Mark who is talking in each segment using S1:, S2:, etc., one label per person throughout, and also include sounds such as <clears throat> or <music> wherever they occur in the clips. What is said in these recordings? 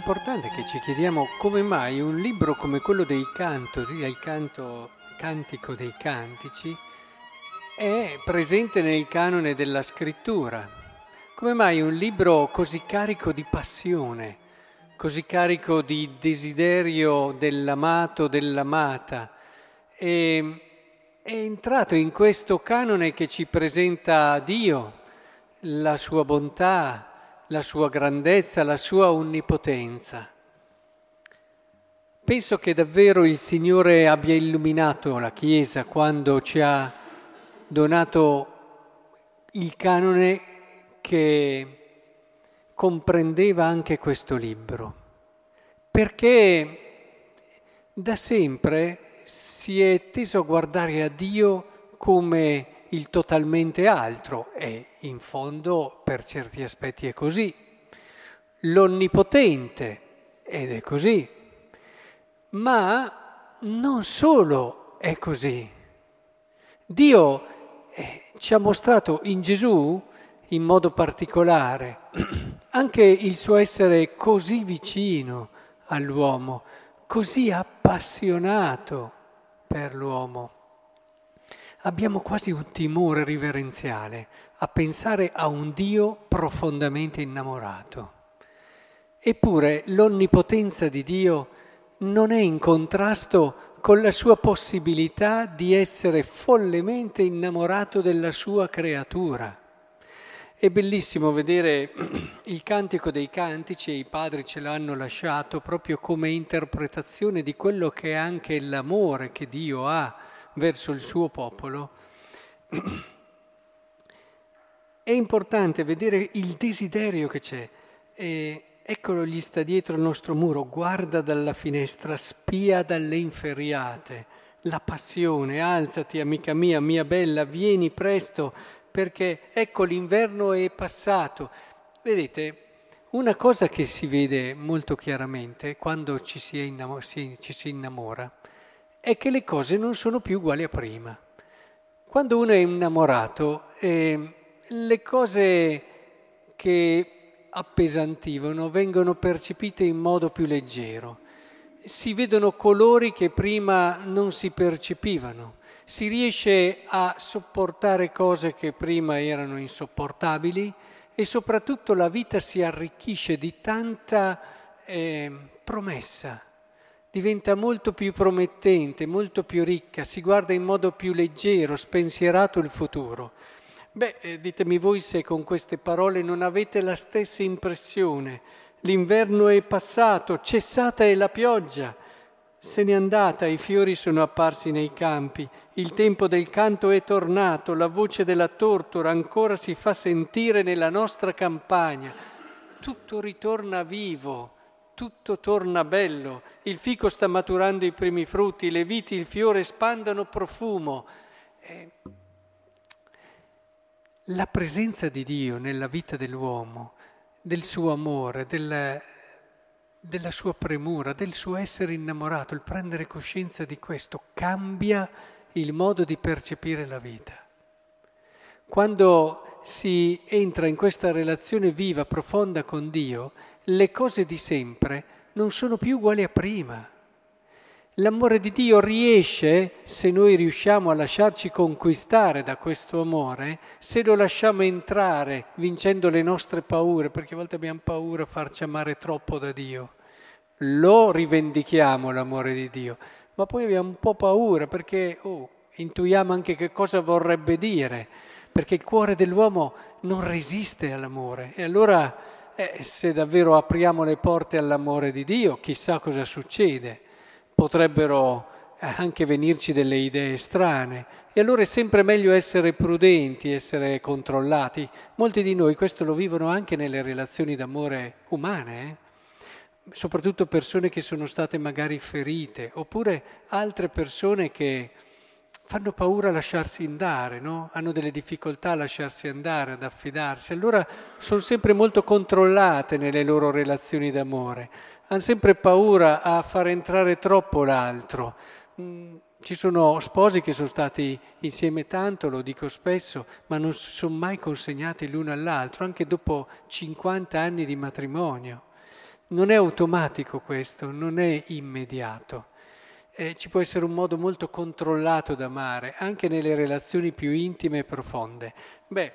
S1: importante che ci chiediamo come mai un libro come quello dei cantori, il canto, Cantico dei Cantici, è presente nel canone della scrittura. Come mai un libro così carico di passione, così carico di desiderio dell'amato, dell'amata, è, è entrato in questo canone che ci presenta Dio, la sua bontà, la sua grandezza, la sua onnipotenza. Penso che davvero il Signore abbia illuminato la Chiesa quando ci ha donato il canone che comprendeva anche questo libro, perché da sempre si è teso a guardare a Dio come il totalmente altro e in fondo per certi aspetti è così, l'onnipotente ed è così, ma non solo è così. Dio eh, ci ha mostrato in Gesù in modo particolare <clears throat> anche il suo essere così vicino all'uomo, così appassionato per l'uomo abbiamo quasi un timore riverenziale a pensare a un Dio profondamente innamorato. Eppure l'onnipotenza di Dio non è in contrasto con la sua possibilità di essere follemente innamorato della sua creatura. È bellissimo vedere <clears throat> il cantico dei cantici e i padri ce l'hanno lasciato proprio come interpretazione di quello che è anche l'amore che Dio ha verso il suo popolo, è importante vedere il desiderio che c'è. E eccolo gli sta dietro il nostro muro, guarda dalla finestra, spia dalle inferriate, la passione, alzati amica mia, mia bella, vieni presto, perché ecco l'inverno è passato. Vedete, una cosa che si vede molto chiaramente quando ci si, innamora, ci si innamora è che le cose non sono più uguali a prima. Quando uno è innamorato, eh, le cose che appesantivano vengono percepite in modo più leggero. Si vedono colori che prima non si percepivano. Si riesce a sopportare cose che prima erano insopportabili e soprattutto la vita si arricchisce di tanta eh, promessa diventa molto più promettente, molto più ricca, si guarda in modo più leggero, spensierato il futuro. Beh, eh, ditemi voi se con queste parole non avete la stessa impressione. L'inverno è passato, cessata è la pioggia, se n'è andata, i fiori sono apparsi nei campi, il tempo del canto è tornato, la voce della tortora ancora si fa sentire nella nostra campagna, tutto ritorna vivo tutto torna bello, il fico sta maturando i primi frutti, le viti, il fiore spandono profumo. Eh, la presenza di Dio nella vita dell'uomo, del suo amore, del, della sua premura, del suo essere innamorato, il prendere coscienza di questo cambia il modo di percepire la vita. Quando si entra in questa relazione viva, profonda con Dio, le cose di sempre non sono più uguali a prima. L'amore di Dio riesce, se noi riusciamo a lasciarci conquistare da questo amore, se lo lasciamo entrare vincendo le nostre paure, perché a volte abbiamo paura a farci amare troppo da Dio. Lo rivendichiamo l'amore di Dio, ma poi abbiamo un po' paura perché oh, intuiamo anche che cosa vorrebbe dire, perché il cuore dell'uomo non resiste all'amore e allora eh, se davvero apriamo le porte all'amore di Dio, chissà cosa succede. Potrebbero eh, anche venirci delle idee strane. E allora è sempre meglio essere prudenti, essere controllati. Molti di noi questo lo vivono anche nelle relazioni d'amore umane, eh? soprattutto persone che sono state magari ferite, oppure altre persone che fanno paura a lasciarsi andare, no? hanno delle difficoltà a lasciarsi andare, ad affidarsi, allora sono sempre molto controllate nelle loro relazioni d'amore, hanno sempre paura a far entrare troppo l'altro. Mm, ci sono sposi che sono stati insieme tanto, lo dico spesso, ma non si sono mai consegnati l'uno all'altro, anche dopo 50 anni di matrimonio. Non è automatico questo, non è immediato. Eh, ci può essere un modo molto controllato da amare, anche nelle relazioni più intime e profonde. Beh,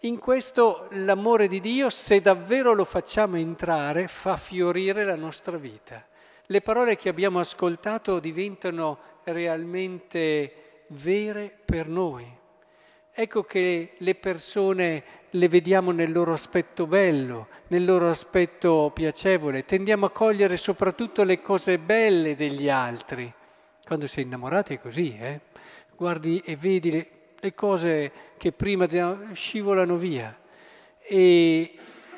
S1: in questo l'amore di Dio, se davvero lo facciamo entrare, fa fiorire la nostra vita. Le parole che abbiamo ascoltato diventano realmente vere per noi. Ecco che le persone le vediamo nel loro aspetto bello, nel loro aspetto piacevole, tendiamo a cogliere soprattutto le cose belle degli altri. Quando sei innamorati è così, eh? Guardi e vedi le, le cose che prima scivolano via e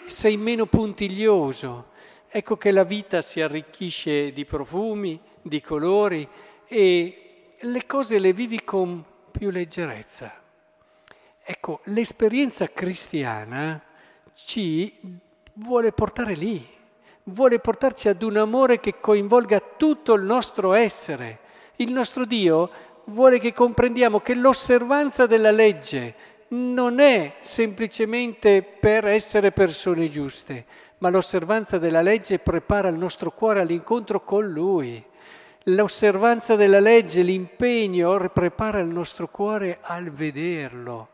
S1: sei meno puntiglioso. Ecco che la vita si arricchisce di profumi, di colori e le cose le vivi con più leggerezza. Ecco, l'esperienza cristiana ci vuole portare lì, vuole portarci ad un amore che coinvolga tutto il nostro essere. Il nostro Dio vuole che comprendiamo che l'osservanza della legge non è semplicemente per essere persone giuste, ma l'osservanza della legge prepara il nostro cuore all'incontro con Lui. L'osservanza della legge, l'impegno prepara il nostro cuore al vederlo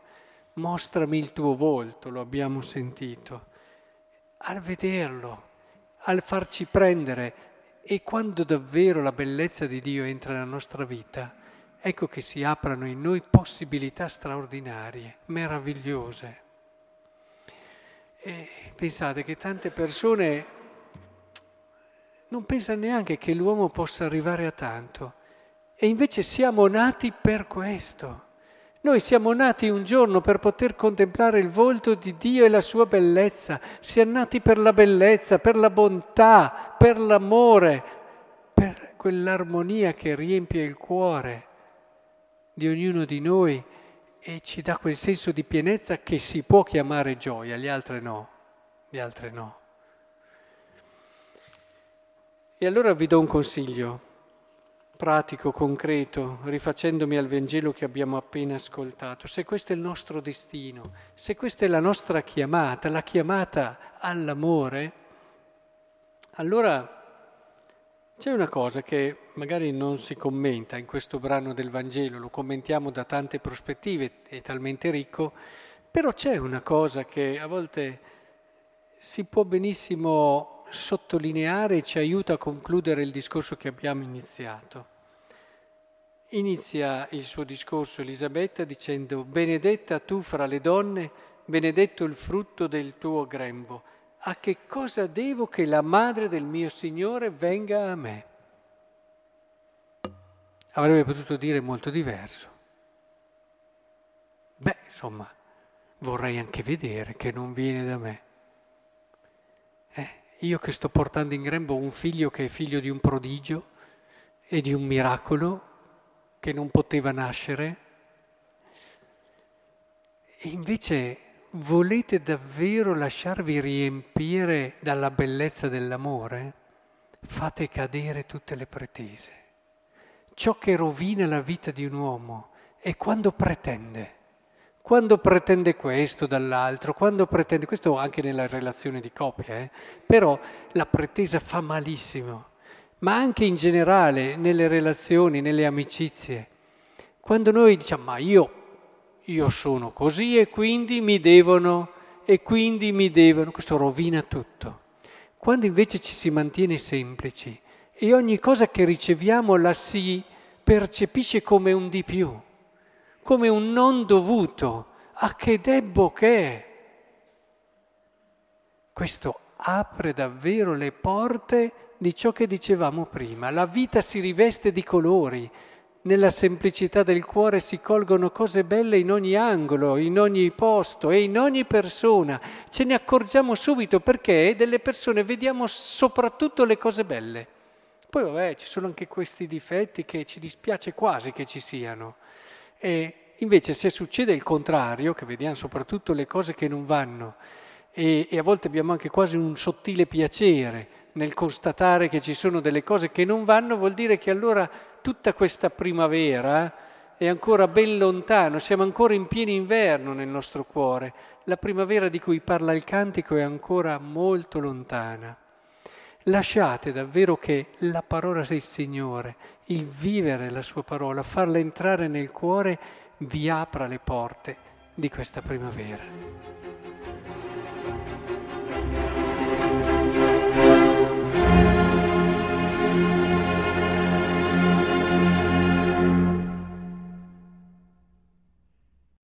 S1: mostrami il tuo volto, lo abbiamo sentito, al vederlo, al farci prendere e quando davvero la bellezza di Dio entra nella nostra vita, ecco che si aprono in noi possibilità straordinarie, meravigliose. E pensate che tante persone non pensano neanche che l'uomo possa arrivare a tanto e invece siamo nati per questo. Noi siamo nati un giorno per poter contemplare il volto di Dio e la sua bellezza. Siamo nati per la bellezza, per la bontà, per l'amore, per quell'armonia che riempie il cuore di ognuno di noi e ci dà quel senso di pienezza che si può chiamare gioia, gli altri no, gli altri no. E allora vi do un consiglio pratico, concreto, rifacendomi al Vangelo che abbiamo appena ascoltato, se questo è il nostro destino, se questa è la nostra chiamata, la chiamata all'amore, allora c'è una cosa che magari non si commenta in questo brano del Vangelo, lo commentiamo da tante prospettive, è talmente ricco, però c'è una cosa che a volte si può benissimo sottolineare e ci aiuta a concludere il discorso che abbiamo iniziato. Inizia il suo discorso Elisabetta dicendo, benedetta tu fra le donne, benedetto il frutto del tuo grembo. A che cosa devo che la madre del mio Signore venga a me? Avrebbe potuto dire molto diverso. Beh, insomma, vorrei anche vedere che non viene da me. Eh, io che sto portando in grembo un figlio che è figlio di un prodigio e di un miracolo, che non poteva nascere? E invece volete davvero lasciarvi riempire dalla bellezza dell'amore? Fate cadere tutte le pretese. Ciò che rovina la vita di un uomo è quando pretende. Quando pretende questo dall'altro, quando pretende questo anche nella relazione di coppia, eh? però la pretesa fa malissimo ma anche in generale nelle relazioni, nelle amicizie. Quando noi diciamo ma io, io sono così e quindi mi devono, e quindi mi devono, questo rovina tutto. Quando invece ci si mantiene semplici e ogni cosa che riceviamo la si percepisce come un di più, come un non dovuto, a che debbo che è. Questo apre davvero le porte di ciò che dicevamo prima. La vita si riveste di colori, nella semplicità del cuore si colgono cose belle in ogni angolo, in ogni posto e in ogni persona. Ce ne accorgiamo subito perché delle persone vediamo soprattutto le cose belle. Poi vabbè, ci sono anche questi difetti che ci dispiace quasi che ci siano. E invece se succede il contrario, che vediamo soprattutto le cose che non vanno, e, e a volte abbiamo anche quasi un sottile piacere nel constatare che ci sono delle cose che non vanno, vuol dire che allora tutta questa primavera è ancora ben lontano, siamo ancora in pieno inverno nel nostro cuore. La primavera di cui parla il cantico è ancora molto lontana. lasciate davvero che la parola del Signore, il vivere la sua parola, farla entrare nel cuore, vi apra le porte di questa primavera.